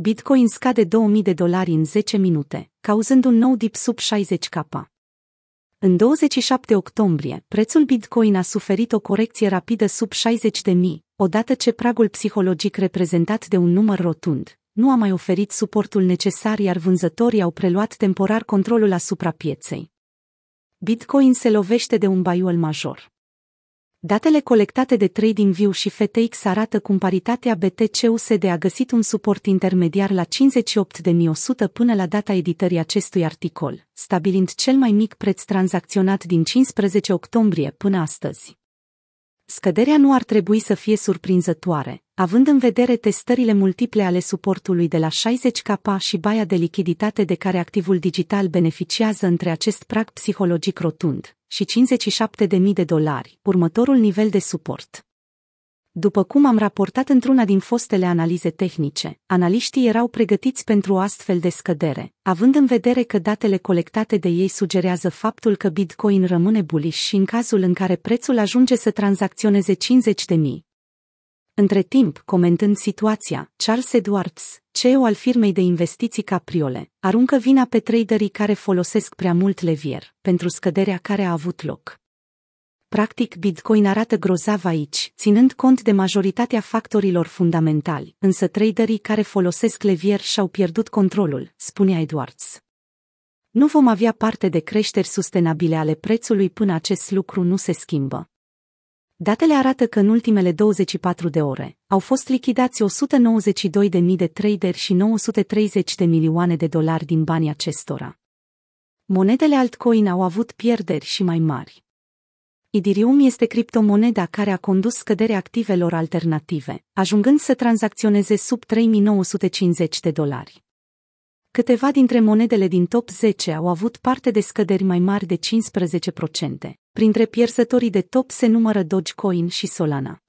Bitcoin scade 2000 de dolari în 10 minute, cauzând un nou dip sub 60k. În 27 octombrie, prețul Bitcoin a suferit o corecție rapidă sub 60 de mii, odată ce pragul psihologic reprezentat de un număr rotund nu a mai oferit suportul necesar, iar vânzătorii au preluat temporar controlul asupra pieței. Bitcoin se lovește de un baiul major. Datele colectate de TradingView și FTX arată cum paritatea BTC-USD a găsit un suport intermediar la 58.100 până la data editării acestui articol, stabilind cel mai mic preț tranzacționat din 15 octombrie până astăzi. Scăderea nu ar trebui să fie surprinzătoare, având în vedere testările multiple ale suportului de la 60K și baia de lichiditate de care activul digital beneficiază între acest prag psihologic rotund și 57.000 de dolari, următorul nivel de suport. După cum am raportat într-una din fostele analize tehnice, analiștii erau pregătiți pentru o astfel de scădere, având în vedere că datele colectate de ei sugerează faptul că Bitcoin rămâne bullish și în cazul în care prețul ajunge să tranzacționeze 50 de mii. Între timp, comentând situația, Charles Edwards, CEO al firmei de investiții Capriole, aruncă vina pe traderii care folosesc prea mult levier pentru scăderea care a avut loc. Practic, Bitcoin arată grozav aici, ținând cont de majoritatea factorilor fundamentali, însă traderii care folosesc levier și-au pierdut controlul, spunea Edwards. Nu vom avea parte de creșteri sustenabile ale prețului până acest lucru nu se schimbă. Datele arată că în ultimele 24 de ore au fost lichidați 192.000 de traderi și 930 de milioane de dolari din banii acestora. Monedele altcoin au avut pierderi și mai mari. Idirium este criptomoneda care a condus scăderea activelor alternative, ajungând să tranzacționeze sub 3950 de dolari. Câteva dintre monedele din top 10 au avut parte de scăderi mai mari de 15%. Printre pierzătorii de top se numără Dogecoin și Solana.